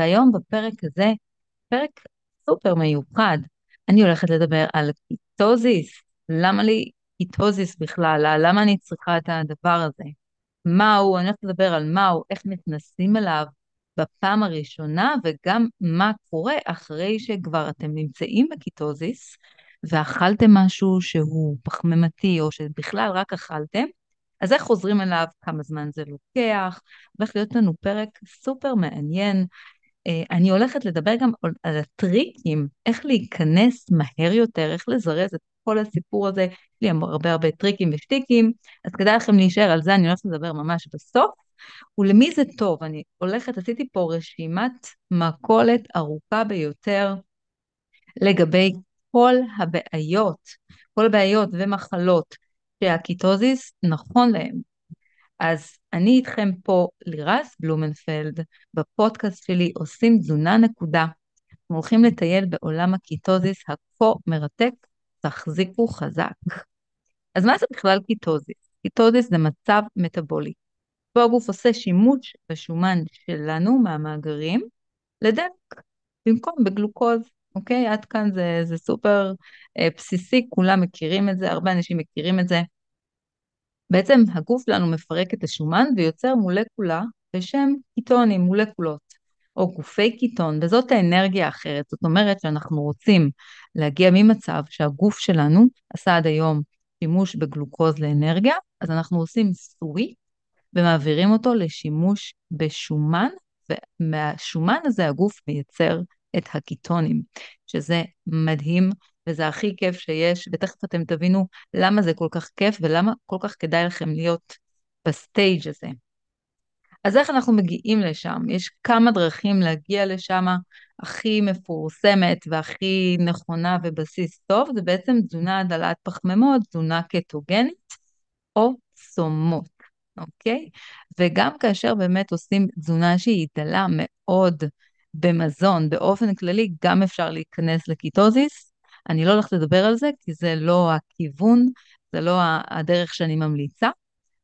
והיום בפרק הזה, פרק סופר מיוחד, אני הולכת לדבר על קיטוזיס, למה לי קיטוזיס בכלל, למה אני צריכה את הדבר הזה, מהו, אני הולכת לדבר על מהו, איך נכנסים אליו בפעם הראשונה, וגם מה קורה אחרי שכבר אתם נמצאים בקיטוזיס, ואכלתם משהו שהוא פחמימתי, או שבכלל רק אכלתם, אז איך חוזרים אליו, כמה זמן זה לוקח, הולך להיות לנו פרק סופר מעניין. אה, אני הולכת לדבר גם על הטריקים, איך להיכנס מהר יותר, איך לזרז את כל הסיפור הזה, יש לי הרבה הרבה טריקים ושטיקים, אז כדאי לכם להישאר על זה, אני הולכת לדבר ממש בסוף. ולמי זה טוב? אני הולכת, עשיתי פה רשימת מכולת ארוכה ביותר לגבי כל הבעיות, כל הבעיות ומחלות שהקיטוזיס נכון להם. אז אני איתכם פה לירז בלומנפלד, בפודקאסט שלי עושים תזונה נקודה. אנחנו הולכים לטייל בעולם הקיטוזיס הכה מרתק, תחזיקו חזק. אז מה זה בכלל קיטוזיס? קיטוזיס זה מצב מטאבולי. פה הגוף עושה שימוש בשומן שלנו מהמאגרים לדלק, במקום בגלוקוז. אוקיי? עד כאן זה, זה סופר אה, בסיסי, כולם מכירים את זה, הרבה אנשים מכירים את זה. בעצם הגוף שלנו מפרק את השומן ויוצר מולקולה בשם קיטונים, מולקולות, או גופי קיטון, וזאת האנרגיה האחרת. זאת אומרת שאנחנו רוצים להגיע ממצב שהגוף שלנו עשה עד היום שימוש בגלוקוז לאנרגיה, אז אנחנו עושים סוויט ומעבירים אותו לשימוש בשומן, ומהשומן הזה הגוף מייצר את הקיטונים, שזה מדהים וזה הכי כיף שיש, ותכף אתם תבינו למה זה כל כך כיף ולמה כל כך כדאי לכם להיות ב stage הזה. אז איך אנחנו מגיעים לשם? יש כמה דרכים להגיע לשם, הכי מפורסמת והכי נכונה ובסיס טוב, זה בעצם תזונה דלת פחמימות, תזונה קטוגנית או צומות, אוקיי? וגם כאשר באמת עושים תזונה שהיא דלה מאוד, במזון באופן כללי גם אפשר להיכנס לקיטוזיס. אני לא הולכת לדבר על זה כי זה לא הכיוון, זה לא הדרך שאני ממליצה,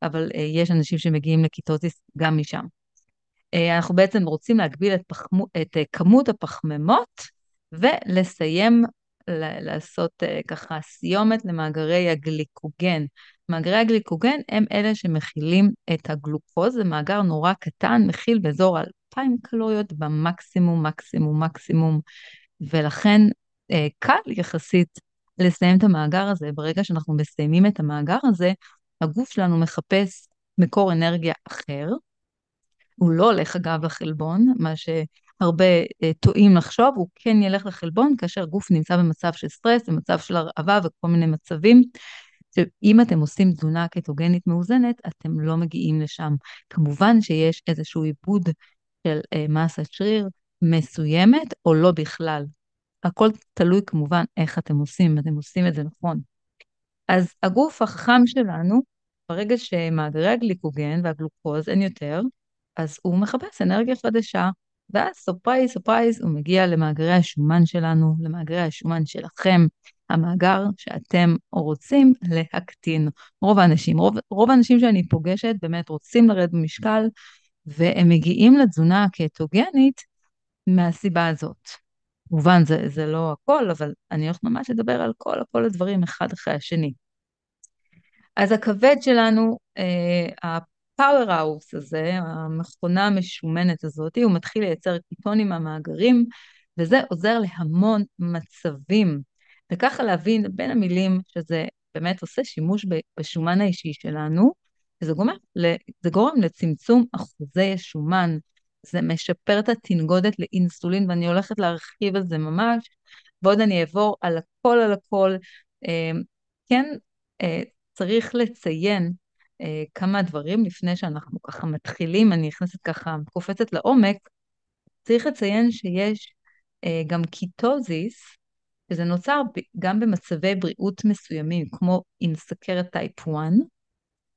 אבל uh, יש אנשים שמגיעים לקיטוזיס גם משם. Uh, אנחנו בעצם רוצים להגביל את, פחמו, את uh, כמות הפחמימות ולסיים לעשות ככה סיומת למאגרי הגליקוגן. מאגרי הגליקוגן הם אלה שמכילים את הגלוקוז, זה מאגר נורא קטן, מכיל באזור 2,000 קלוריות במקסימום, מקסימום, מקסימום, ולכן אה, קל יחסית לסיים את המאגר הזה. ברגע שאנחנו מסיימים את המאגר הזה, הגוף שלנו מחפש מקור אנרגיה אחר. הוא לא הולך אגב לחלבון, מה שהרבה אה, טועים לחשוב, הוא כן ילך לחלבון כאשר גוף נמצא במצב של סטרס, במצב של הרעבה וכל מיני מצבים. שאם אתם עושים תזונה קטוגנית מאוזנת, אתם לא מגיעים לשם. כמובן שיש איזשהו עיבוד של אה, מסת שריר מסוימת או לא בכלל. הכל תלוי כמובן איך אתם עושים, אתם עושים את זה נכון. אז הגוף החכם שלנו, ברגע שמאגרי הגליקוגן והגלוקוז אין יותר, אז הוא מחפש אנרגיה חדשה, ואז surprise surprise הוא מגיע למאגרי השומן שלנו, למאגרי השומן שלכם, המאגר שאתם רוצים להקטין. רוב האנשים, רוב, רוב האנשים שאני פוגשת באמת רוצים לרדת במשקל, והם מגיעים לתזונה הקטוגנית מהסיבה הזאת. כמובן זה, זה לא הכל, אבל אני הולכת ממש לדבר על כל, כל הדברים אחד אחרי השני. אז הכבד שלנו, הפאוור האוס הזה, המכונה המשומנת הזאת, הוא מתחיל לייצר קיטונים מהמאגרים, וזה עוזר להמון מצבים. וככה להבין בין המילים שזה באמת עושה שימוש בשומן האישי שלנו, וזה גורם, זה גורם לצמצום אחוזי השומן, זה משפר את התנגודת לאינסולין, ואני הולכת להרחיב על זה ממש, ועוד אני אעבור על הכל על הכל. אה, כן, אה, צריך לציין אה, כמה דברים לפני שאנחנו ככה מתחילים, אני נכנסת ככה, קופצת לעומק, צריך לציין שיש גם קיטוזיס, שזה נוצר גם במצבי בריאות מסוימים, כמו עם סכרת type 1,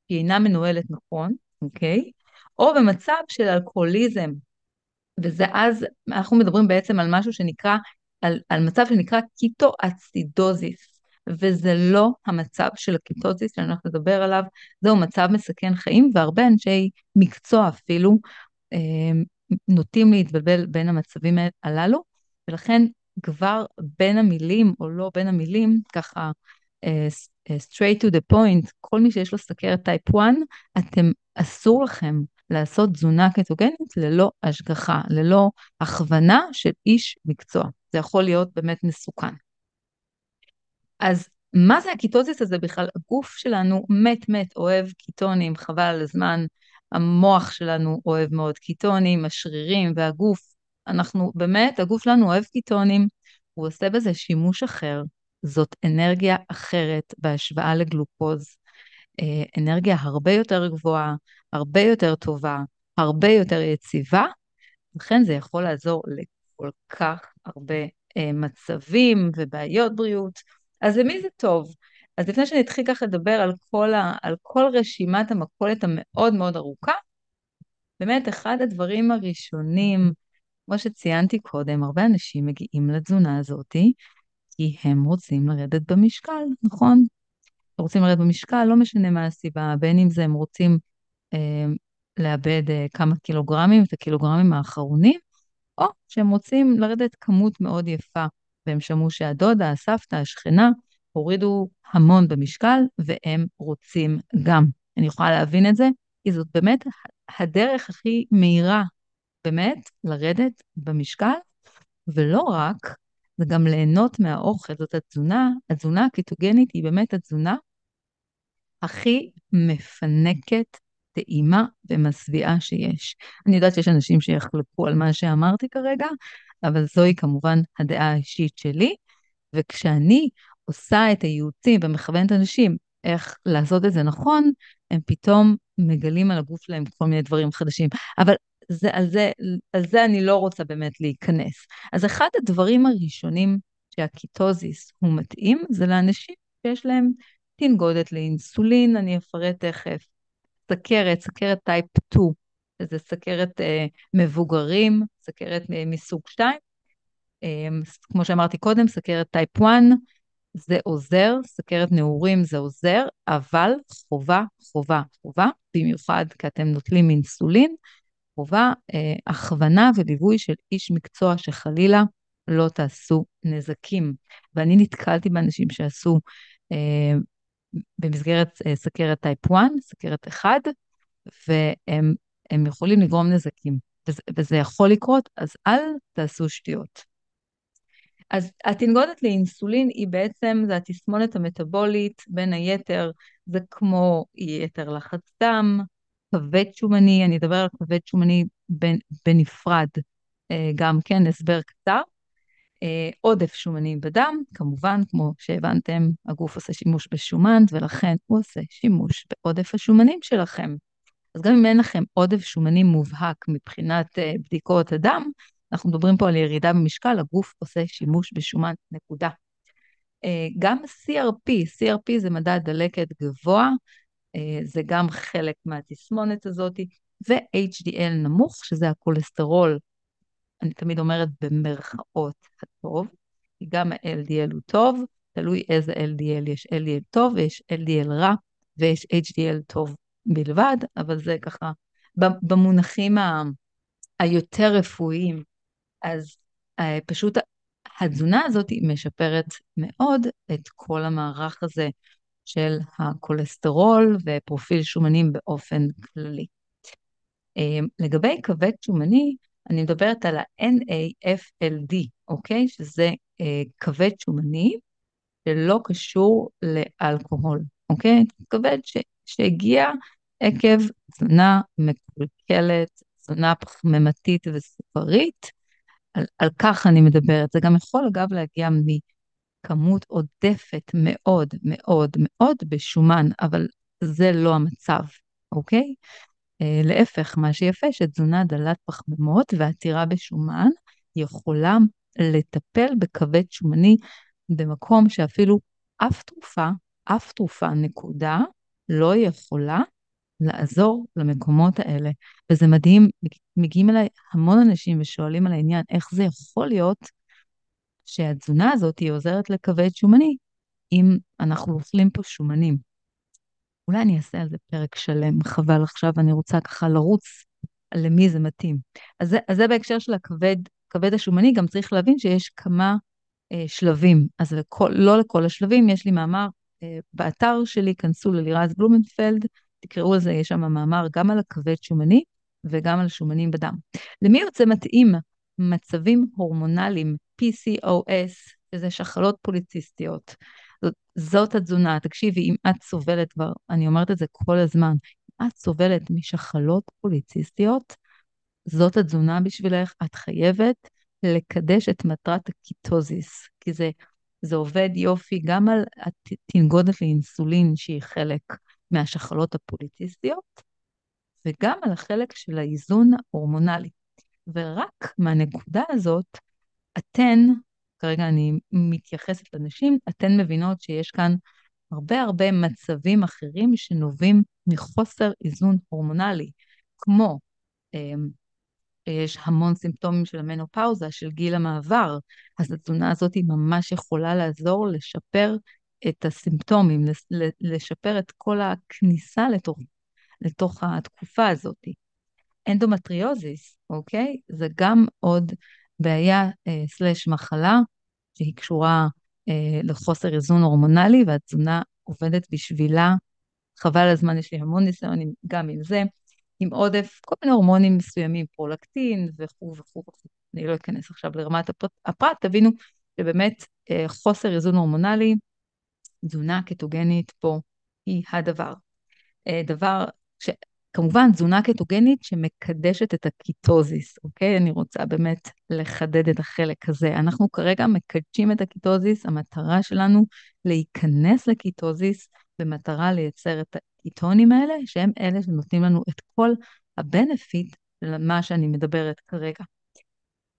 שהיא אינה מנוהלת נכון, אוקיי? או במצב של אלכוהוליזם, וזה אז, אנחנו מדברים בעצם על משהו שנקרא, על, על מצב שנקרא קיטואצידוזיס, וזה לא המצב של הקיטוזיס שאני הולכת לדבר עליו, זהו מצב מסכן חיים, והרבה אנשי מקצוע אפילו אה, נוטים להתבלבל בין המצבים הללו, ולכן כבר בין המילים או לא בין המילים, ככה uh, straight to the point, כל מי שיש לו סכרת type 1, אתם, אסור לכם לעשות תזונה קטוגנית ללא השגחה, ללא הכוונה של איש מקצוע. זה יכול להיות באמת מסוכן. אז מה זה הקיטוזיס הזה בכלל? הגוף שלנו מת מת אוהב קיטונים, חבל על הזמן. המוח שלנו אוהב מאוד קיטונים, השרירים והגוף. אנחנו באמת, הגוף שלנו אוהב קיטונים, הוא עושה בזה שימוש אחר. זאת אנרגיה אחרת בהשוואה לגלוקוז. אה, אנרגיה הרבה יותר גבוהה, הרבה יותר טובה, הרבה יותר יציבה, לכן זה יכול לעזור לכל כך הרבה אה, מצבים ובעיות בריאות. אז למי זה טוב? אז לפני שאני אתחיל ככה לדבר על כל, ה, על כל רשימת המכולת המאוד מאוד ארוכה, באמת אחד הדברים הראשונים, כמו שציינתי קודם, הרבה אנשים מגיעים לתזונה הזאתי, כי הם רוצים לרדת במשקל, נכון? רוצים לרדת במשקל, לא משנה מה הסיבה, בין אם זה הם רוצים אה, לאבד אה, כמה קילוגרמים, את הקילוגרמים האחרונים, או שהם רוצים לרדת כמות מאוד יפה, והם שמעו שהדודה, הסבתא, השכנה, הורידו המון במשקל, והם רוצים גם. אני יכולה להבין את זה, כי זאת באמת הדרך הכי מהירה, באמת, לרדת במשקל, ולא רק, זה גם ליהנות מהאוכל, זאת התזונה, התזונה הקיטוגנית היא באמת התזונה הכי מפנקת, טעימה ומשביעה שיש. אני יודעת שיש אנשים שיחלקו על מה שאמרתי כרגע, אבל זוהי כמובן הדעה האישית שלי, וכשאני עושה את הייעוצים ומכוונת אנשים איך לעשות את זה נכון, הם פתאום מגלים על הגוף שלהם כל מיני דברים חדשים. אבל זה, על, זה, על זה אני לא רוצה באמת להיכנס. אז אחד הדברים הראשונים שהקיטוזיס הוא מתאים, זה לאנשים שיש להם תנגודת לאינסולין, אני אפרט תכף, סכרת, סכרת type 2, שזה סכרת אה, מבוגרים, סכרת מסוג 2. אה, כמו שאמרתי קודם, סכרת טייפ 1, זה עוזר, סכרת נעורים זה עוזר, אבל חובה, חובה, חובה, במיוחד כי אתם נוטלים אינסולין, חובה אה, הכוונה וליווי של איש מקצוע שחלילה לא תעשו נזקים. ואני נתקלתי באנשים שעשו אה, במסגרת אה, סכרת טייפ 1, סכרת 1, והם יכולים לגרום נזקים, וזה, וזה יכול לקרות, אז אל תעשו שטויות. אז התנגודת לאינסולין היא בעצם, זה התסמונת המטבולית, בין היתר זה כמו יתר לחץ דם, כבד שומני, אני אדבר על כבד שומני בנפרד, אה, גם כן הסבר קצר. אה, עודף שומני בדם, כמובן, כמו שהבנתם, הגוף עושה שימוש בשומן, ולכן הוא עושה שימוש בעודף השומנים שלכם. אז גם אם אין לכם עודף שומני מובהק מבחינת uh, בדיקות הדם, אנחנו מדברים פה על ירידה במשקל, הגוף עושה שימוש בשומן, נקודה. Uh, גם CRP, CRP זה מדד דלקת גבוה, זה גם חלק מהתסמונת הזאת, ו-HDL נמוך, שזה הכולסטרול אני תמיד אומרת במרכאות הטוב, כי גם ה-LDL הוא טוב, תלוי איזה LDL, יש LDL טוב ויש LDL רע ויש HDL טוב בלבד, אבל זה ככה במונחים ה- היותר רפואיים, אז אה, פשוט התזונה הזאת משפרת מאוד את כל המערך הזה של הכולסטרול ופרופיל שומנים באופן כללי. אה, לגבי כבד שומני, אני מדברת על ה-NAFLD, אוקיי? שזה אה, כבד שומני שלא קשור לאלכוהול, אוקיי? כבד ש, שהגיע עקב תזונה מקולקלת, תזונה פחמימתית וסוכרית, על, על כך אני מדברת. זה גם יכול אגב להגיע מכמות עודפת מאוד מאוד מאוד בשומן, אבל זה לא המצב, אוקיי? אה, להפך, מה שיפה שתזונה דלת פחמימות ועתירה בשומן יכולה לטפל בכבד שומני במקום שאפילו אף תרופה, אף תרופה, נקודה, לא יכולה לעזור למקומות האלה. וזה מדהים, מגיעים אליי המון אנשים ושואלים על העניין, איך זה יכול להיות שהתזונה הזאת היא עוזרת לכבד שומני, אם אנחנו אוכלים פה שומנים. אולי אני אעשה על זה פרק שלם, חבל עכשיו, אני רוצה ככה לרוץ למי זה מתאים. אז זה, אז זה בהקשר של הכבד, הכבד השומני, גם צריך להבין שיש כמה אה, שלבים. אז לכל, לא לכל השלבים, יש לי מאמר אה, באתר שלי, כנסו ללירז בלומנפלד, תקראו על זה, יש שם מאמר גם על הכבד שומני וגם על שומנים בדם. למי יוצא מתאים מצבים הורמונליים, PCOS, שזה שחלות פוליציסטיות. זאת, התזונה. תקשיבי, אם את סובלת כבר, אני אומרת את זה כל הזמן, אם את סובלת משחלות פוליציסטיות, זאת התזונה בשבילך, את חייבת לקדש את מטרת הקיטוזיס, כי זה, זה עובד יופי גם על התנגודת לאינסולין, שהיא חלק מהשחלות הפוליציסטיות, וגם על החלק של האיזון ההורמונלי. ורק מהנקודה הזאת, אתן, כרגע אני מתייחסת לנשים, אתן מבינות שיש כאן הרבה הרבה מצבים אחרים שנובעים מחוסר איזון הורמונלי, כמו אמ, יש המון סימפטומים של המנופאוזה, של גיל המעבר, אז התזונה הזאת היא ממש יכולה לעזור לשפר את הסימפטומים, לשפר את כל הכניסה לתוך, לתוך התקופה הזאת. אנדומטריוזיס, אוקיי? זה גם עוד בעיה אה, שהיא קשורה אה, לחוסר איזון הורמונלי, והתזונה עובדת בשבילה. חבל הזמן, יש לי המון ניסיון גם עם זה. עם עודף, כל מיני הורמונים מסוימים, פרולקטין וכו' וכו'. אני לא אכנס עכשיו לרמת הפרט, הפרט תבינו שבאמת אה, חוסר איזון הורמונלי, תזונה קטוגנית פה היא הדבר. דבר, ש... כמובן תזונה קטוגנית שמקדשת את הקיטוזיס, אוקיי? אני רוצה באמת לחדד את החלק הזה. אנחנו כרגע מקדשים את הקיטוזיס, המטרה שלנו להיכנס לקיטוזיס במטרה לייצר את הקיטונים האלה, שהם אלה שנותנים לנו את כל הבנפיט למה שאני מדברת כרגע.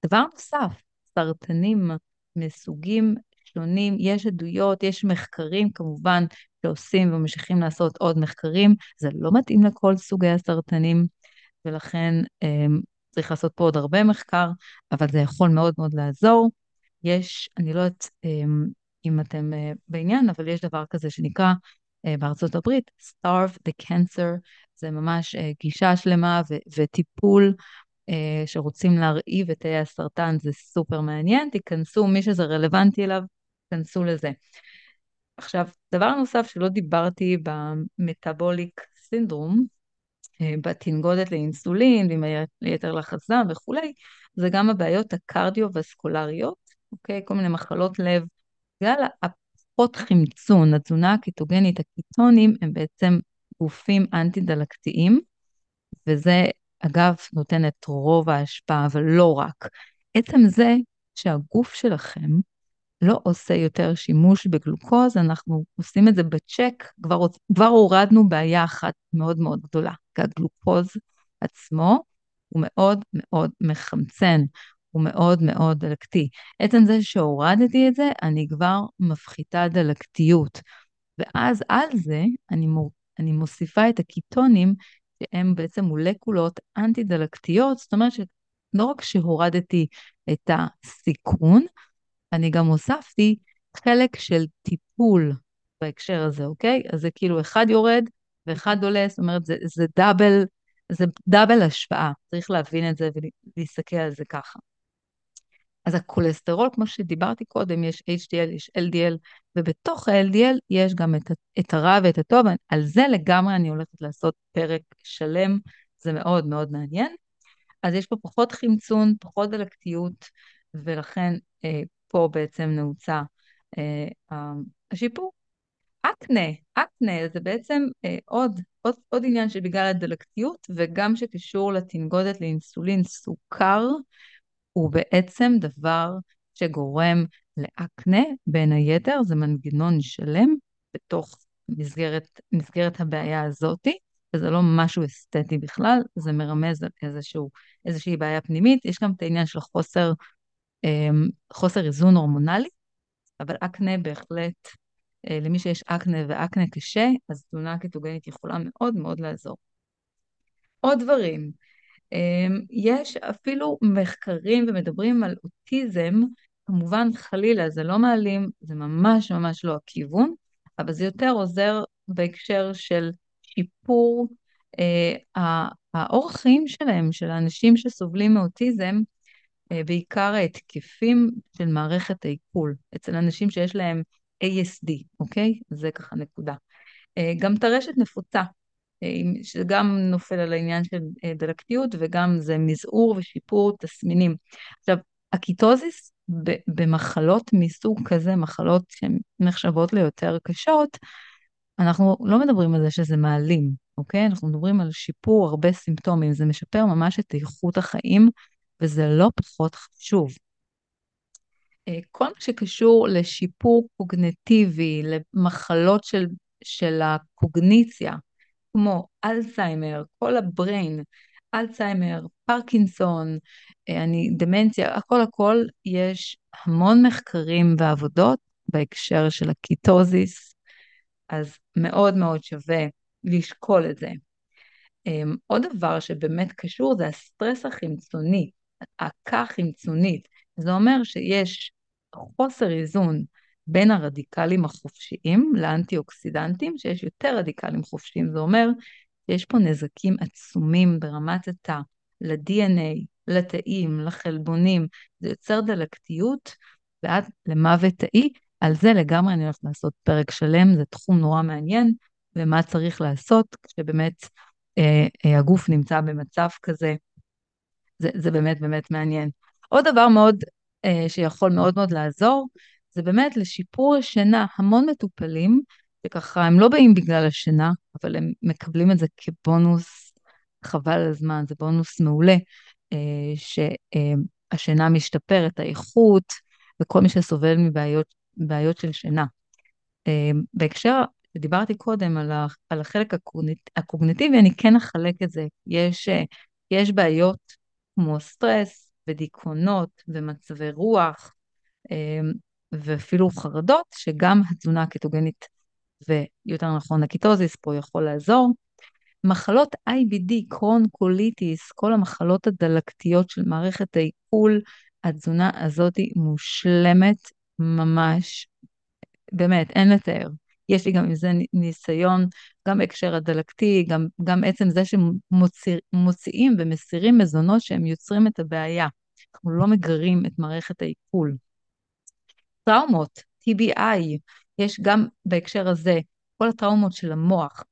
דבר נוסף, סרטנים מסוגים שונים, יש עדויות, יש מחקרים כמובן שעושים וממשיכים לעשות עוד מחקרים, זה לא מתאים לכל סוגי הסרטנים, ולכן um, צריך לעשות פה עוד הרבה מחקר, אבל זה יכול מאוד מאוד לעזור. יש, אני לא יודעת um, אם אתם uh, בעניין, אבל יש דבר כזה שנקרא uh, בארצות הברית, Starve the Cancer, זה ממש uh, גישה שלמה ו- וטיפול שרוצים להרעיב את תאי הסרטן, זה סופר מעניין, תיכנסו, מי שזה רלוונטי אליו, תיכנסו לזה. עכשיו, דבר נוסף שלא דיברתי במטאבוליק סינדרום, אה, בתנגודת לאינסולין ועם היתר לחץ דם וכולי, זה גם הבעיות הקרדיו-וסקולריות, אוקיי? כל מיני מחלות לב. בגלל הפחות חמצון, התזונה הקיטוגנית, הקיטונים הם בעצם גופים אנטי-דלקתיים, וזה אגב נותן את רוב ההשפעה, אבל לא רק. עצם זה שהגוף שלכם לא עושה יותר שימוש בגלוקוז, אנחנו עושים את זה בצ'ק, כבר, כבר הורדנו בעיה אחת מאוד מאוד גדולה, כי הגלוקוז עצמו הוא מאוד מאוד מחמצן, הוא מאוד מאוד דלקתי. עצם זה שהורדתי את זה, אני כבר מפחיתה דלקתיות. ואז על זה אני, מור... אני מוסיפה את הקיטונים, שהם בעצם מולקולות אנטי-דלקתיות, זאת אומרת שלא רק שהורדתי את הסיכון, אני גם הוספתי חלק של טיפול בהקשר הזה, אוקיי? אז זה כאילו אחד יורד ואחד עולה, זאת אומרת, זה, זה דאבל, זה דאבל השפעה, צריך להבין את זה ולהסתכל על זה ככה. אז הכולסטרול, כמו שדיברתי קודם, יש HDL, יש LDL, ובתוך ה-LDL יש גם את, את הרע ואת הטוב, על זה לגמרי אני הולכת לעשות פרק שלם, זה מאוד מאוד מעניין. אז יש פה פחות חמצון, פחות דלקתיות, ולכן אה, פה בעצם נעוצה אה, השיפור. אקנה, אקנה זה בעצם אה, עוד, עוד, עוד עניין שבגלל הדלקתיות וגם שקשור לתנגודת לאינסולין סוכר, הוא בעצם דבר שגורם לאקנה, בין היתר, זה מנגנון שלם בתוך מסגרת, מסגרת הבעיה הזאתי, וזה לא משהו אסתטי בכלל, זה מרמז על איזשהו, איזושהי בעיה פנימית. יש גם את העניין של חוסר חוסר איזון הורמונלי, אבל אקנה בהחלט, אה, למי שיש אקנה ואקנה קשה, אז תזונה קטוגנית יכולה מאוד מאוד לעזור. עוד דברים, אמ, יש אפילו מחקרים ומדברים על אוטיזם, כמובן חלילה זה לא מעלים, זה ממש ממש לא הכיוון, אבל זה יותר עוזר בהקשר של שיפור אה, האורח חיים שלהם, של האנשים שסובלים מאוטיזם, בעיקר ההתקפים של מערכת העיכול, אצל אנשים שיש להם ASD, אוקיי? זה ככה נקודה. אה, גם טרשת נפוצה, אה, שגם נופל על העניין של דלקתיות וגם זה מזעור ושיפור תסמינים. עכשיו, הקיטוזיס במחלות מסוג כזה, מחלות שהן נחשבות ליותר קשות, אנחנו לא מדברים על זה שזה מעלים, אוקיי? אנחנו מדברים על שיפור הרבה סימפטומים, זה משפר ממש את איכות החיים, וזה לא פחות חשוב. אה, כל מה שקשור לשיפור קוגנטיבי, למחלות של, של הקוגניציה, כמו אלצהיימר, כל הבריין, אלצהיימר, פרקינסון, אה, אני, דמנציה, הכל הכל, יש המון מחקרים ועבודות בהקשר של הקיטוזיס, אז מאוד מאוד שווה לשקול את זה. Um, עוד דבר שבאמת קשור זה הסטרס החמצוני, עקה חמצונית. זה אומר שיש חוסר איזון בין הרדיקלים החופשיים לאנטי-אוקסידנטים, שיש יותר רדיקלים חופשיים. זה אומר שיש פה נזקים עצומים ברמת התא, ל-DNA, לתאים, לחלבונים, זה יוצר דלקתיות ועד למוות תאי. על זה לגמרי אני הולכת לעשות פרק שלם, זה תחום נורא מעניין, ומה צריך לעשות כשבאמת אה, אה, הגוף נמצא במצב כזה. זה, זה באמת באמת מעניין. עוד דבר מאוד, אה, שיכול מאוד מאוד לעזור, זה באמת לשיפור השינה. המון מטופלים, שככה הם לא באים בגלל השינה, אבל הם מקבלים את זה כבונוס חבל הזמן, זה בונוס מעולה, אה, שהשינה משתפרת, האיכות, וכל מי שסובל מבעיות של שינה. אה, בהקשר, דיברתי קודם על, על החלק הקוגניטיבי, אני כן אחלק את זה. יש, אה, יש בעיות כמו סטרס ודיכאונות ומצבי רוח, ואפילו חרדות, שגם התזונה הקטוגנית ויותר נכון הקיטוזיס פה יכול לעזור. מחלות IBD, קרוהן קוליטיס, כל המחלות הדלקתיות של מערכת העיכול, התזונה הזאת מושלמת ממש, באמת, אין לתאר. יש לי גם עם זה ניסיון, גם בהקשר הדלקתי, גם, גם עצם זה שמוציאים ומסירים מזונות שהם יוצרים את הבעיה. אנחנו לא מגרים את מערכת העיכול. טראומות, TBI, יש גם בהקשר הזה, כל הטראומות של המוח,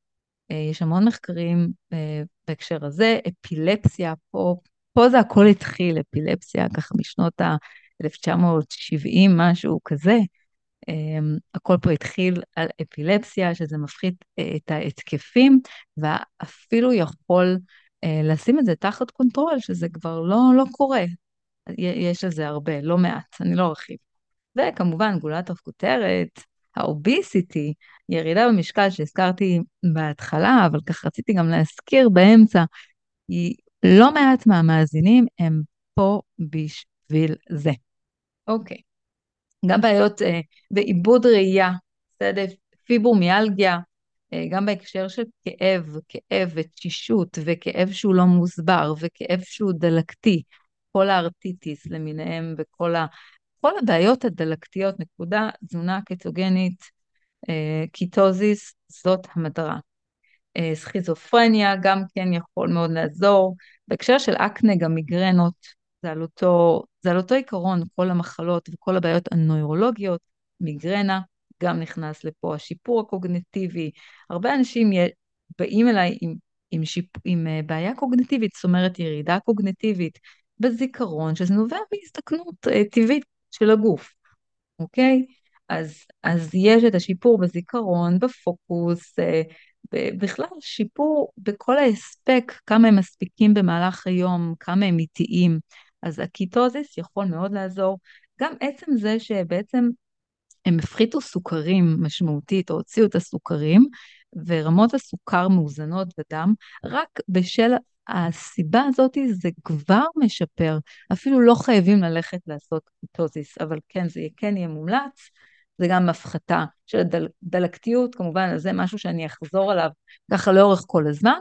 אה, יש המון מחקרים אה, בהקשר הזה, אפילפסיה, פה, פה זה הכל התחיל, אפילפסיה, ככה משנות ה-1970, משהו כזה. אה, הכל פה התחיל על אפילפסיה, שזה מפחית את ההתקפים, ואפילו יכול לשים את זה תחת control, שזה כבר לא, לא קורה. יש לזה הרבה, לא מעט, אני לא ארחיב. וכמובן, גולת הכותרת, ה obesity, ירידה במשקל שהזכרתי בהתחלה, אבל ככה רציתי גם להזכיר באמצע, היא לא מעט מהמאזינים הם פה בשביל זה. אוקיי. גם בעיות אה, בעיבוד ראייה, בסדר? פיברומיאלגיה, אה, גם בהקשר של כאב, כאב ותשישות וכאב שהוא לא מוסבר וכאב שהוא דלקתי, כל הארטיטיס למיניהם וכל ה... כל הבעיות הדלקתיות, נקודה, תזונה קטוגנית, אה, קיטוזיס, זאת המטרה. אה, סכיזופרניה גם כן יכול מאוד לעזור. בהקשר של אקנה, גם מיגרנות, זה על אותו, זה על אותו עיקרון, כל המחלות וכל הבעיות הנוירולוגיות, מיגרנה, גם נכנס לפה השיפור הקוגנטיבי. הרבה אנשים באים אליי עם, עם, שיפ, עם אה, בעיה קוגנטיבית, זאת אומרת ירידה קוגנטיבית בזיכרון, שזה נובע מהזדקנות טבעית של הגוף, אוקיי? אז, אז יש את השיפור בזיכרון, בפוקוס, אה, בכלל שיפור בכל ההספק, כמה הם מספיקים במהלך היום, כמה הם איטיים. אז הקיטוזיס יכול מאוד לעזור. גם עצם זה שבעצם הם הפחיתו סוכרים משמעותית, או הוציאו את הסוכרים, ורמות הסוכר מאוזנות בדם, רק בשל הסיבה הזאת זה כבר משפר, אפילו לא חייבים ללכת לעשות קיטוזיס, אבל כן, זה כן יהיה מומלץ, זה גם הפחתה של הדלקתיות, כמובן, זה משהו שאני אחזור עליו ככה לאורך כל הזמן,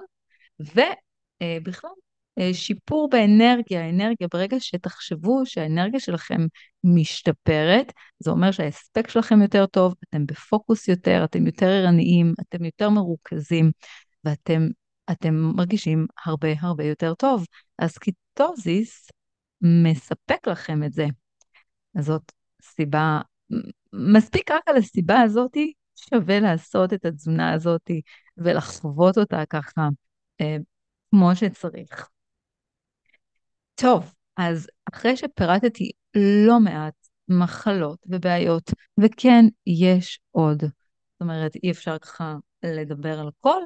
ובכלל, אה, שיפור באנרגיה, האנרגיה, ברגע שתחשבו שהאנרגיה שלכם משתפרת, זה אומר שההספק שלכם יותר טוב, אתם בפוקוס יותר, אתם יותר ערניים, אתם יותר מרוכזים, ואתם אתם מרגישים הרבה הרבה יותר טוב. אז קיטוזיס מספק לכם את זה. אז זאת סיבה, מספיק רק על הסיבה הזאתי, שווה לעשות את התזונה הזאתי ולחוות אותה ככה אה, כמו שצריך. טוב, אז אחרי שפירטתי לא מעט מחלות ובעיות, וכן, יש עוד. זאת אומרת, אי אפשר ככה לדבר על הכל.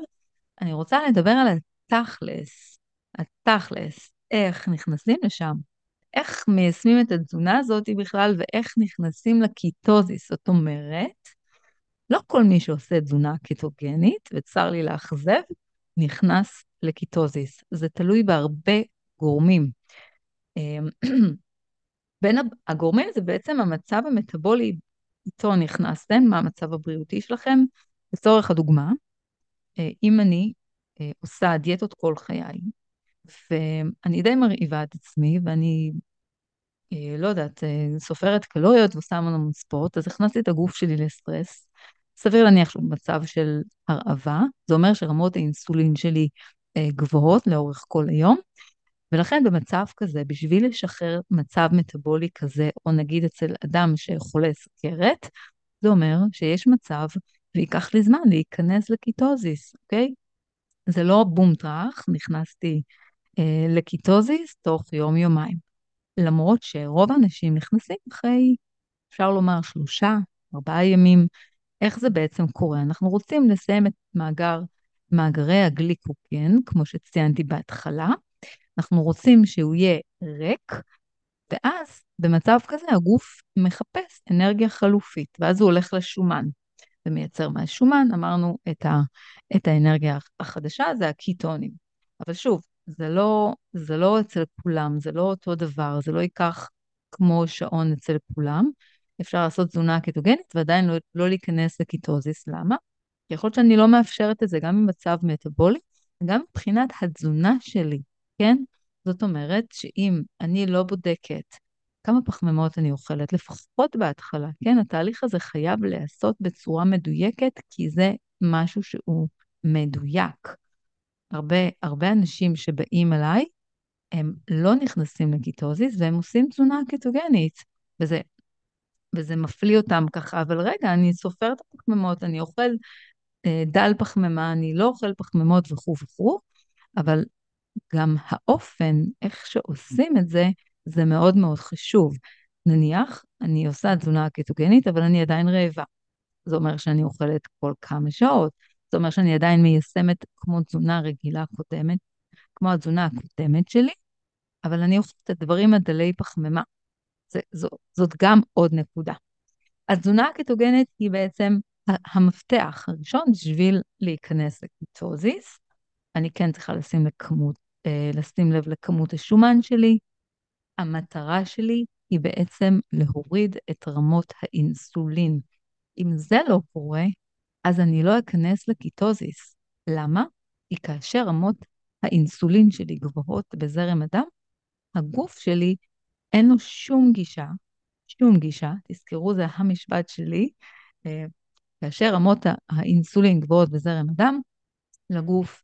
אני רוצה לדבר על התכלס, התכלס, איך נכנסים לשם, איך מיישמים את התזונה הזאת בכלל ואיך נכנסים לקיטוזיס. זאת אומרת, לא כל מי שעושה תזונה קיטוגנית, וצר לי לאכזב, נכנס לקיטוזיס. זה תלוי בהרבה גורמים. אמ, בין הגורמים זה בעצם המצב המטבולי איתו נכנסתם, מה המצב הבריאותי שלכם. לצורך הדוגמה, אה, אם אני אה, עושה דיאטות כל חיי, ואני די מרעיבה את עצמי, ואני, אה, לא יודעת, סופרת קלוריות ועושה המון המון ספורט, אז הכנסתי את הגוף שלי לסטרס. סביר להניח שהוא במצב של הרעבה, זה אומר שרמות האינסולין שלי גבוהות לאורך כל היום, ולכן במצב כזה, בשביל לשחרר מצב מטבולי כזה, או נגיד אצל אדם שחולה סוכרת, זה אומר שיש מצב וייקח לי זמן להיכנס לקיטוזיס, אוקיי? זה לא בום טראח, נכנסתי אה, לקיטוזיס תוך יום-יומיים. למרות שרוב האנשים נכנסים אחרי, אפשר לומר, שלושה, ארבעה ימים. איך זה בעצם קורה? אנחנו רוצים לסיים את מאגר, מאגרי הגליקוגן, כמו שציינתי בהתחלה, אנחנו רוצים שהוא יהיה ריק, ואז במצב כזה הגוף מחפש אנרגיה חלופית, ואז הוא הולך לשומן ומייצר מהשומן, אמרנו, את, ה, את האנרגיה החדשה, זה הקיטונים. אבל שוב, זה לא, זה לא אצל כולם, זה לא אותו דבר, זה לא ייקח כמו שעון אצל כולם. אפשר לעשות תזונה קטוגנית ועדיין לא, לא להיכנס לקיטוזיס. למה? כי יכול להיות שאני לא מאפשרת את זה גם במצב מטאבולי, וגם מבחינת התזונה שלי. כן? זאת אומרת שאם אני לא בודקת כמה פחמימות אני אוכלת, לפחות בהתחלה, כן? התהליך הזה חייב להיעשות בצורה מדויקת, כי זה משהו שהוא מדויק. הרבה, הרבה אנשים שבאים אליי, הם לא נכנסים לקיטוזיס והם עושים תזונה קטוגנית, וזה, וזה מפליא אותם ככה, אבל רגע, אני סופר את הפחמימות, אני אוכל אה, דל פחמימה, אני לא אוכל פחמימות וכו' וכו', אבל גם האופן, איך שעושים את זה, זה מאוד מאוד חשוב. נניח, אני עושה תזונה קטוגנית, אבל אני עדיין רעבה. זה אומר שאני אוכלת כל כמה שעות. זה אומר שאני עדיין מיישמת כמו תזונה רגילה קודמת, כמו התזונה הקודמת שלי, אבל אני אוכלת את הדברים הדלי פחמימה. זה, זו, זאת גם עוד נקודה. התזונה הקטוגנית היא בעצם המפתח הראשון בשביל להיכנס לקיטוזיס. אני כן צריכה לשים לכמות לשים לב לכמות השומן שלי. המטרה שלי היא בעצם להוריד את רמות האינסולין. אם זה לא קורה, אז אני לא אכנס לקיטוזיס. למה? כי כאשר רמות האינסולין שלי גבוהות בזרם הדם, הגוף שלי אין לו שום גישה, שום גישה, תזכרו, זה המשפט שלי, אה, כאשר רמות האינסולין גבוהות בזרם הדם, לגוף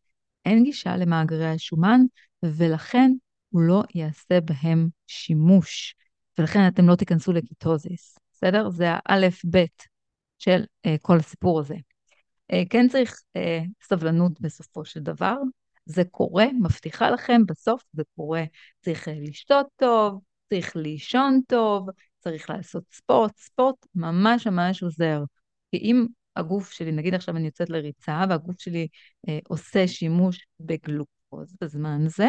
אין גישה למאגרי השומן, ולכן הוא לא יעשה בהם שימוש, ולכן אתם לא תיכנסו לקיטוזיס, בסדר? זה האלף-בית של uh, כל הסיפור הזה. Uh, כן צריך uh, סבלנות בסופו של דבר, זה קורה, מבטיחה לכם, בסוף זה קורה. צריך uh, לשתות טוב, צריך לישון טוב, צריך לעשות ספורט, ספורט ממש ממש עוזר. כי אם הגוף שלי, נגיד עכשיו אני יוצאת לריצה, והגוף שלי אה, עושה שימוש בגלוקוז בזמן הזה,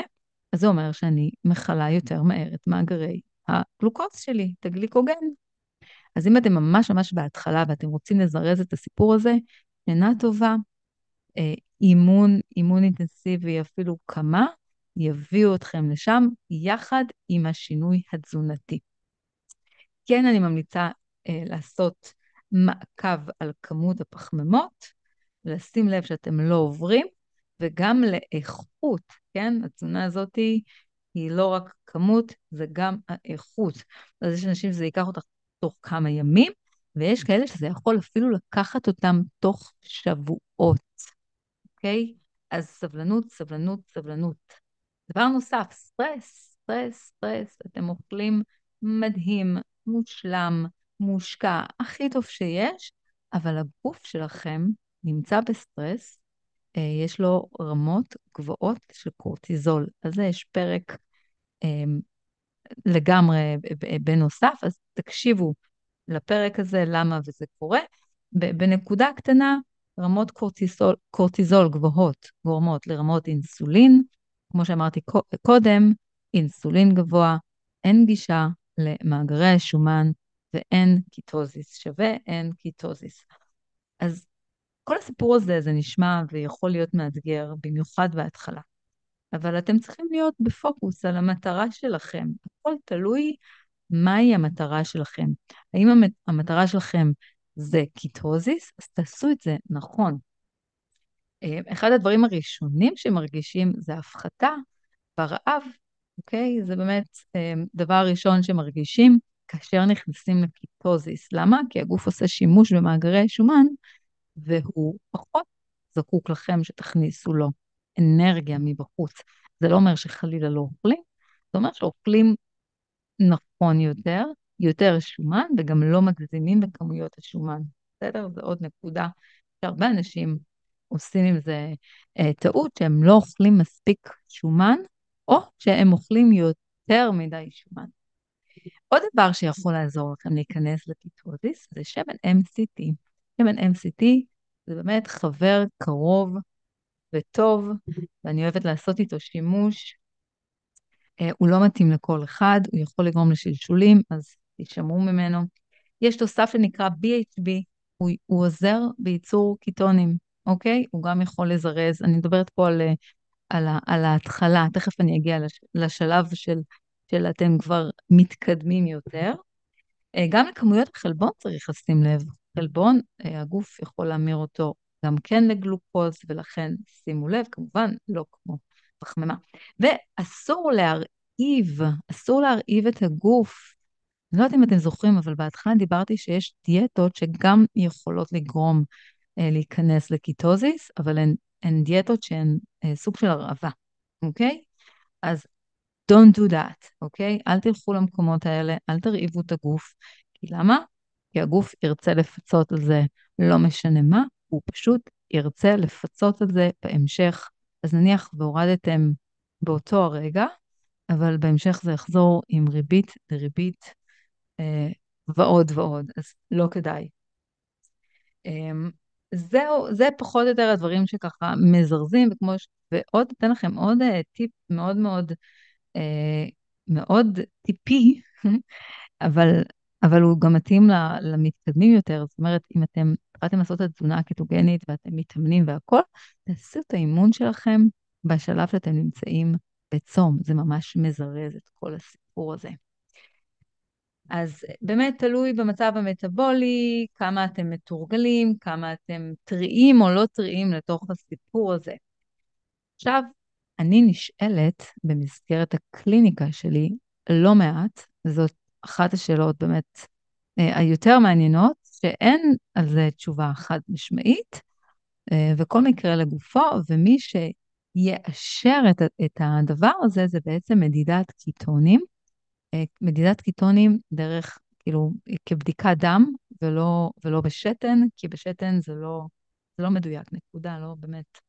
אז זה אומר שאני מכלה יותר מהר את מאגרי הגלוקוז שלי, את הגליקוגן. אז אם אתם ממש ממש בהתחלה ואתם רוצים לזרז את הסיפור הזה, שינה טובה, אה, אימון, אימון אינטנסיבי, אפילו כמה, יביאו אתכם לשם יחד עם השינוי התזונתי. כן, אני ממליצה אה, לעשות מעקב על כמות הפחמימות, לשים לב שאתם לא עוברים, וגם לאיכות, כן? התזונה הזאת היא לא רק כמות, זה גם האיכות. אז יש אנשים שזה ייקח אותך תוך כמה ימים, ויש כאלה שזה יכול אפילו לקחת אותם תוך שבועות, אוקיי? אז סבלנות, סבלנות, סבלנות. דבר נוסף, סטרס, סטרס, סטרס. אתם אוכלים מדהים, מושלם, מושקע, הכי טוב שיש, אבל הגוף שלכם נמצא בסטרס, אה, יש לו רמות גבוהות של קורטיזול. על זה יש פרק אה, לגמרי בנוסף, אז תקשיבו לפרק הזה, למה זה קורה. בנקודה קטנה, רמות קורטיזול, קורטיזול גבוהות גורמות לרמות אינסולין. כמו שאמרתי קודם, אינסולין גבוה, אין גישה למאגרי השומן ואין קיטוזיס, שווה אין קיטוזיס. אז כל הסיפור הזה, זה נשמע ויכול להיות מאתגר, במיוחד בהתחלה. אבל אתם צריכים להיות בפוקוס על המטרה שלכם. הכל תלוי מהי המטרה שלכם. האם המטרה שלכם זה קיטוזיס? אז תעשו את זה נכון. אה, אחד הדברים הראשונים שמרגישים זה הפחתה ברעב, אוקיי? זה באמת אה, דבר ראשון שמרגישים כאשר נכנסים לקיטוזיס. למה? כי הגוף עושה שימוש במאגרי שומן, והוא פחות זקוק לכם שתכניסו לו אנרגיה מבחוץ. זה לא אומר שחלילה לא אוכלים, זה אומר שאוכלים נכון יותר, יותר שומן, וגם לא מגזימים בכמויות השומן. בסדר? זו עוד נקודה שהרבה אנשים עושים עם זה אה, טעות, שהם לא אוכלים מספיק שומן, או שהם אוכלים יותר מדי שומן. עוד דבר שיכול לעזור לכם להיכנס לקיטוזיס זה שמן MCT. שמן MCT זה באמת חבר קרוב וטוב, ואני אוהבת לעשות איתו שימוש. אה, הוא לא מתאים לכל אחד, הוא יכול לגרום לשלשולים, אז תשמעו ממנו. יש תוסף שנקרא BHB, הוא, הוא עוזר בייצור קיטונים, אוקיי? הוא גם יכול לזרז, אני מדברת פה על, על, על ההתחלה, תכף אני אגיע לש, לשלב של, של אתם כבר מתקדמים יותר. אה, גם לכמויות החלבון צריך לשים לב. חלבון, אה, הגוף יכול להמיר אותו גם כן לגלוקוז, ולכן שימו לב, כמובן, לא כמו פחמימה. ואסור להרעיב, אסור להרעיב את הגוף. אני לא יודעת אם אתם זוכרים, אבל בהתחלה דיברתי שיש דיאטות שגם יכולות לגרום אה, להיכנס לקיטוזיס, אבל הן, הן דיאטות שהן אה, סוג של הרעבה, אוקיי? אז don't do that, אוקיי? אל תלכו למקומות האלה, אל תרעיבו את הגוף. כי למה? כי הגוף ירצה לפצות על זה לא משנה מה, הוא פשוט ירצה לפצות על זה בהמשך. אז נניח והורדתם באותו הרגע, אבל בהמשך זה יחזור עם ריבית דריבית אה, ועוד ועוד, אז לא כדאי. אה, זהו, זה פחות או יותר הדברים שככה מזרזים, וכמו ש... ועוד, אתן לכם עוד אה, טיפ מאוד מאוד, מאוד טיפי, אבל אבל הוא גם מתאים למתקדמים יותר. זאת אומרת, אם אתם התחלתם לעשות את התזונה הקטוגנית ואתם מתאמנים והכול, תעשו את האימון שלכם בשלב שאתם נמצאים בצום. זה ממש מזרז את כל הסיפור הזה. אז באמת תלוי במצב המטבולי, כמה אתם מתורגלים, כמה אתם טריים או לא טריים לתוך הסיפור הזה. עכשיו, אני נשאלת במסגרת הקליניקה שלי לא מעט, זאת אחת השאלות באמת אה, היותר מעניינות, שאין על זה תשובה חד משמעית, אה, וכל מקרה לגופו, ומי שיאשר את, את הדבר הזה זה בעצם מדידת קיטונים. אה, מדידת קיטונים דרך, כאילו, כבדיקת דם ולא, ולא בשתן, כי בשתן זה לא, זה לא מדויק, נקודה, לא באמת.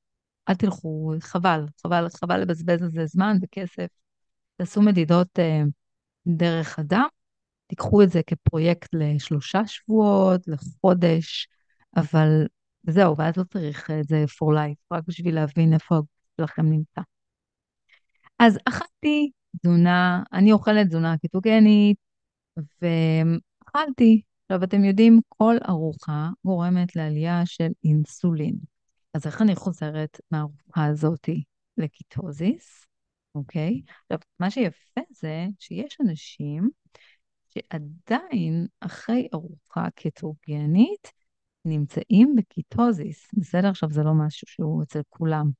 אל תלכו, חבל, חבל, חבל לבזבז על זה זמן וכסף. תעשו מדידות אה, דרך הדם, תיקחו את זה כפרויקט לשלושה שבועות, לחודש, אבל זהו, ואז לא צריך את זה for life, רק בשביל להבין איפה הגוף שלכם נמצא. אז אכלתי תזונה, אני אוכלת תזונה קטוגנית, ואכלתי. עכשיו, אתם יודעים, כל ארוחה גורמת לעלייה של אינסולין. אז איך אני חוזרת מהארוחה הזאתי לקיטוזיס, אוקיי? עכשיו, מה שיפה זה שיש אנשים שעדיין אחרי ארוחה קטוגנית נמצאים בקיטוזיס, בסדר? עכשיו זה לא משהו שהוא אצל כולם.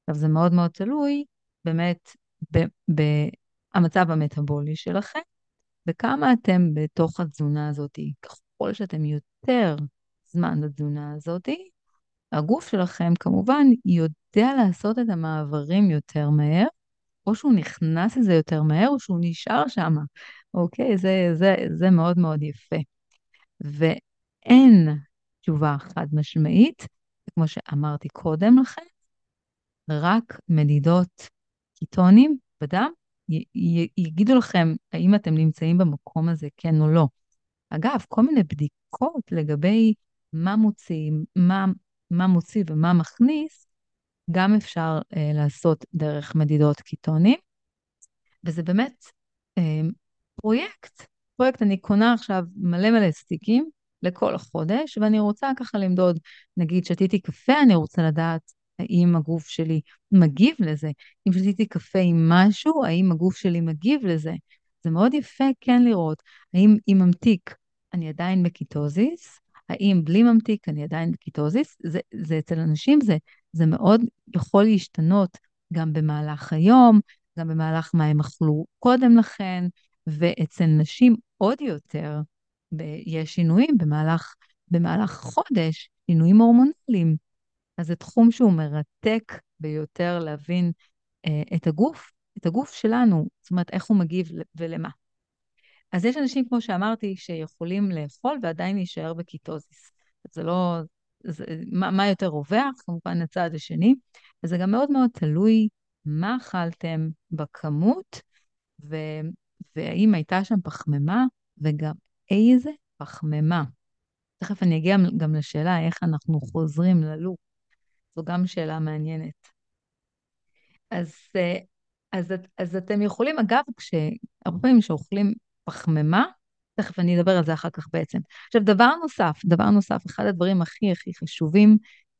עכשיו זה מאוד מאוד תלוי באמת במצב המטבולי שלכם, וכמה אתם בתוך התזונה הזאת. ככל שאתם יותר זמן בתזונה הזאת, הגוף שלכם כמובן יודע לעשות את המעברים יותר מהר, או שהוא נכנס לזה יותר מהר, או שהוא נשאר שם, אוקיי? זה, זה, זה מאוד מאוד יפה. ואין תשובה חד משמעית, כמו שאמרתי קודם לכן, רק מדידות קיטונים בדם י- יגידו לכם האם אתם נמצאים במקום הזה, כן או לא. אגב, כל מיני בדיקות לגבי מה מוציא, מה, מה מוציא ומה מכניס, גם אפשר אה, לעשות דרך מדידות קיטונים, וזה באמת אה, פרויקט. פרויקט, אני קונה עכשיו מלא מלא סטיקים לכל החודש, ואני רוצה ככה למדוד, נגיד שתיתי קפה, אני רוצה לדעת האם הגוף שלי מגיב לזה. אם שתיתי קפה עם משהו, האם הגוף שלי מגיב לזה. זה מאוד יפה כן לראות האם עם ממתיק אני עדיין בקיטוזיס, האם בלי ממתיק אני עדיין בקיטוזיס. זה, זה אצל אנשים זה, זה מאוד יכול להשתנות גם במהלך היום, גם במהלך מה הם אכלו קודם לכן, ואצל נשים עוד יותר, יש שינויים במהלך, במהלך חודש, שינויים הורמונליים. אז זה תחום שהוא מרתק ביותר להבין אה, את הגוף, את הגוף שלנו, זאת אומרת, איך הוא מגיב ולמה. אז יש אנשים, כמו שאמרתי, שיכולים לאכול ועדיין להישאר בקיטוזיס. זה לא, זה, מה, מה יותר רווח? כמובן הצעד השני. וזה גם מאוד מאוד תלוי מה אכלתם בכמות, ו, והאם הייתה שם פחמימה, וגם איזה פחמימה. תכף אני אגיע גם לשאלה איך אנחנו חוזרים ללופ. זו גם שאלה מעניינת. אז, אה, אז, אז אתם יכולים, אגב, כשהרבה פעמים שאוכלים פחמימה, תכף אני אדבר על זה אחר כך בעצם. עכשיו, דבר נוסף, דבר נוסף, אחד הדברים הכי הכי חשובים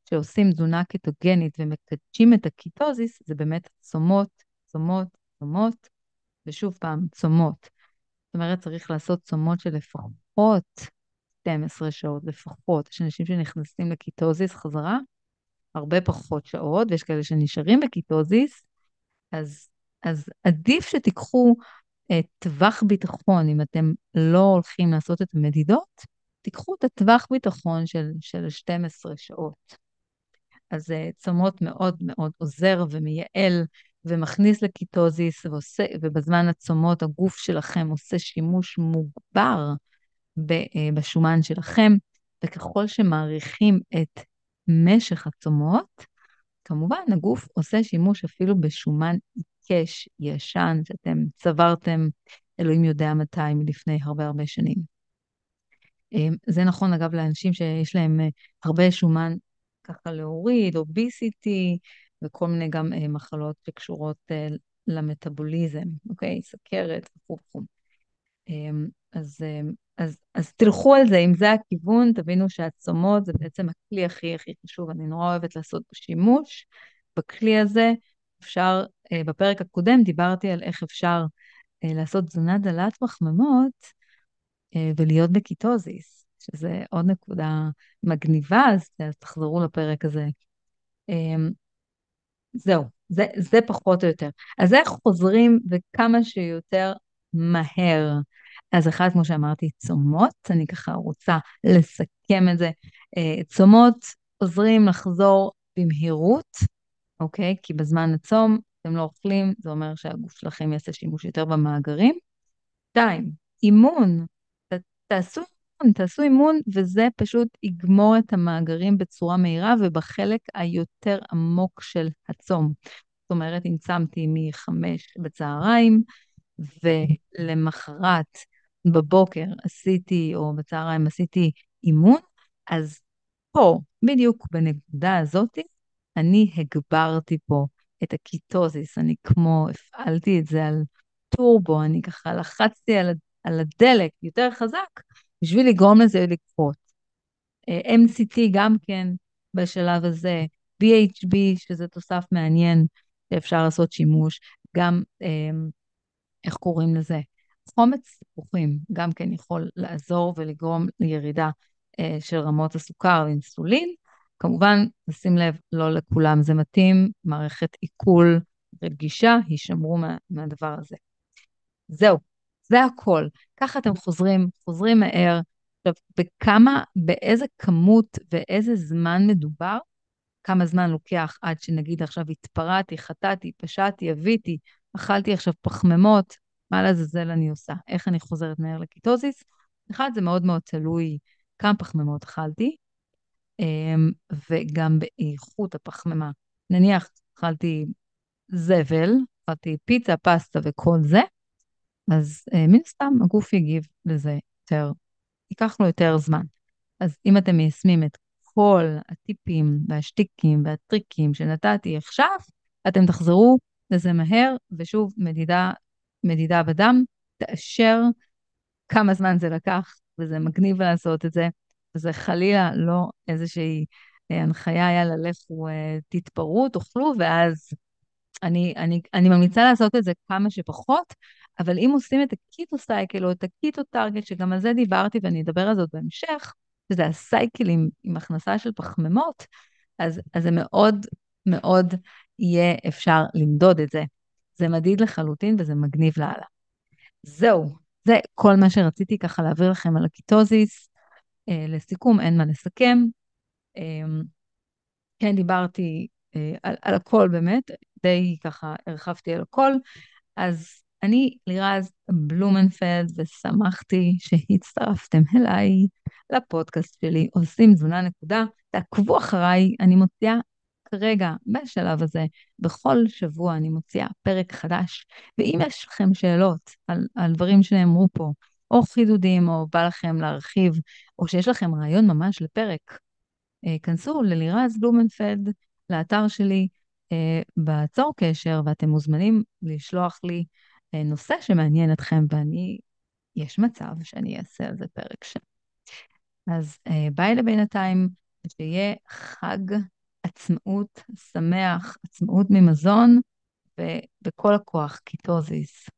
שעושים תזונה קטוגנית ומקדשים את הקיטוזיס, זה באמת צומות, צומות, צומות, ושוב פעם, צומות. זאת אומרת, צריך לעשות צומות של לפחות 12 שעות, לפחות. יש אנשים שנכנסים לקיטוזיס חזרה, הרבה פחות שעות, ויש כאלה שנשארים בקיטוזיס, אז, אז עדיף שתיקחו טווח ביטחון, אם אתם לא הולכים לעשות את המדידות, תיקחו את הטווח ביטחון של, של 12 שעות. אז אה, צומות מאוד מאוד עוזר ומייעל ומכניס לקיטוזיס, ועושה, ובזמן הצומות הגוף שלכם עושה שימוש מוגבר uh, בשומן שלכם, וככל שמעריכים את משך הצומות, כמובן הגוף עושה שימוש אפילו בשומן עיקש, ישן, שאתם צברתם, אלוהים יודע מתי, מלפני הרבה הרבה שנים. אמ, זה נכון אגב לאנשים שיש להם אה, הרבה שומן ככה להוריד, או BCT, וכל מיני גם אה, מחלות שקשורות אה, למטאבוליזם, אוקיי? סכרת וכו' וכו'. אמ, אז, אז, אז תלכו על זה, אם זה הכיוון, תבינו שהצומות זה בעצם הכלי הכי הכי חשוב. אני נורא אוהבת לעשות שימוש בכלי הזה. אפשר, אה, בפרק הקודם דיברתי על איך אפשר לעשות תזונה דלת מחממות ולהיות בקיטוזיס, שזה עוד נקודה מגניבה, אז תחזרו לפרק הזה. אמ, זהו, זה, זה פחות או יותר. אז איך חוזרים וכמה שיותר מהר. אז אחד, כמו שאמרתי, צומות, אני ככה רוצה לסכם את זה. אה, צומות עוזרים לחזור במהירות, אוקיי? כי בזמן הצום אתם לא אוכלים, זה אומר שהגוף שלכם יעשה שימוש יותר במאגרים. שתיים, אימון. ת, תעשו אימון, תעשו אימון, וזה פשוט יגמור את המאגרים בצורה מהירה ובחלק היותר עמוק של הצום. זאת אומרת, אם צמתי מחמש בצהריים, ולמחרת בבוקר עשיתי, או בצהריים עשיתי אימון, אז פה, בדיוק בנקודה הזאת, אני הגברתי פה את הקיטוזיס, אני כמו, הפעלתי את זה על טורבו, אני ככה לחצתי על, על הדלק יותר חזק בשביל לגרום לזה לקרות. אה, MCT גם כן בשלב הזה, BHB, שזה תוסף מעניין שאפשר לעשות שימוש, גם אה, איך קוראים לזה? חומץ תפוחים גם כן יכול לעזור ולגרום לירידה אה, של רמות הסוכר ואינסולין. כמובן, נשים לב, לא לכולם זה מתאים, מערכת עיכול רגישה, הישמרו מה, מהדבר הזה. זהו, זה הכל. ככה אתם חוזרים, חוזרים מהר. עכשיו, בכמה, באיזה כמות ואיזה זמן מדובר? כמה זמן לוקח עד שנגיד עכשיו התפרעתי, חטאתי, פשעתי, אביתי, אכלתי עכשיו פחמימות, מה לעזאזל אני עושה? איך אני חוזרת מהר לקיטוזיס? אחד, זה מאוד מאוד תלוי כמה פחמימות אכלתי, וגם באיכות הפחמימה. נניח אכלתי זבל, אכלתי פיצה, פסטה וכל זה, אז אה, מן הסתם הגוף יגיב לזה יותר, ייקח לו יותר זמן. אז אם אתם מיישמים את כל הטיפים והשטיקים והטריקים שנתתי עכשיו, אתם תחזרו לזה מהר, ושוב, מדידה, מדידה בדם תאשר כמה זמן זה לקח, וזה מגניב לעשות את זה. זה חלילה לא איזושהי אה, הנחיה, יאללה, לכו, אה, תתפרעו, תאכלו, ואז אני, אני, אני ממליצה לעשות את זה כמה שפחות, אבל אם עושים את ה keto cycle או את ה keto target, שגם על זה דיברתי ואני אדבר על זה בהמשך, שזה הסייקלים עם הכנסה של פחמימות, אז, אז זה מאוד מאוד יהיה אפשר למדוד את זה. זה מדיד לחלוטין וזה מגניב לאללה. זהו, זה כל מה שרציתי ככה להעביר לכם על הקיטוזיס. אה, לסיכום, אין מה לסכם. אה, כן, דיברתי אה, על, על הכל באמת, די ככה הרחבתי על הכל. אז אני לירז בלומנפלד, ושמחתי שהצטרפתם אליי לפודקאסט שלי, עושים תזונה נקודה. תעקבו אחריי, אני מוציאה כרגע, בשלב הזה, בכל שבוע אני מוציאה פרק חדש, ואם יש לכם שאלות על, על דברים שנאמרו פה, או חידודים, או בא לכם להרחיב, או שיש לכם רעיון ממש לפרק, אה, כנסו ללירז בלומנפלד, לאתר שלי, אה, בצור קשר, ואתם מוזמנים לשלוח לי אה, נושא שמעניין אתכם, ואני, יש מצב שאני אעשה על זה פרק שם. אז ביי לבינתיים, שיהיה חג עצמאות שמח, עצמאות ממזון, ובכל הכוח, קיטוזיס.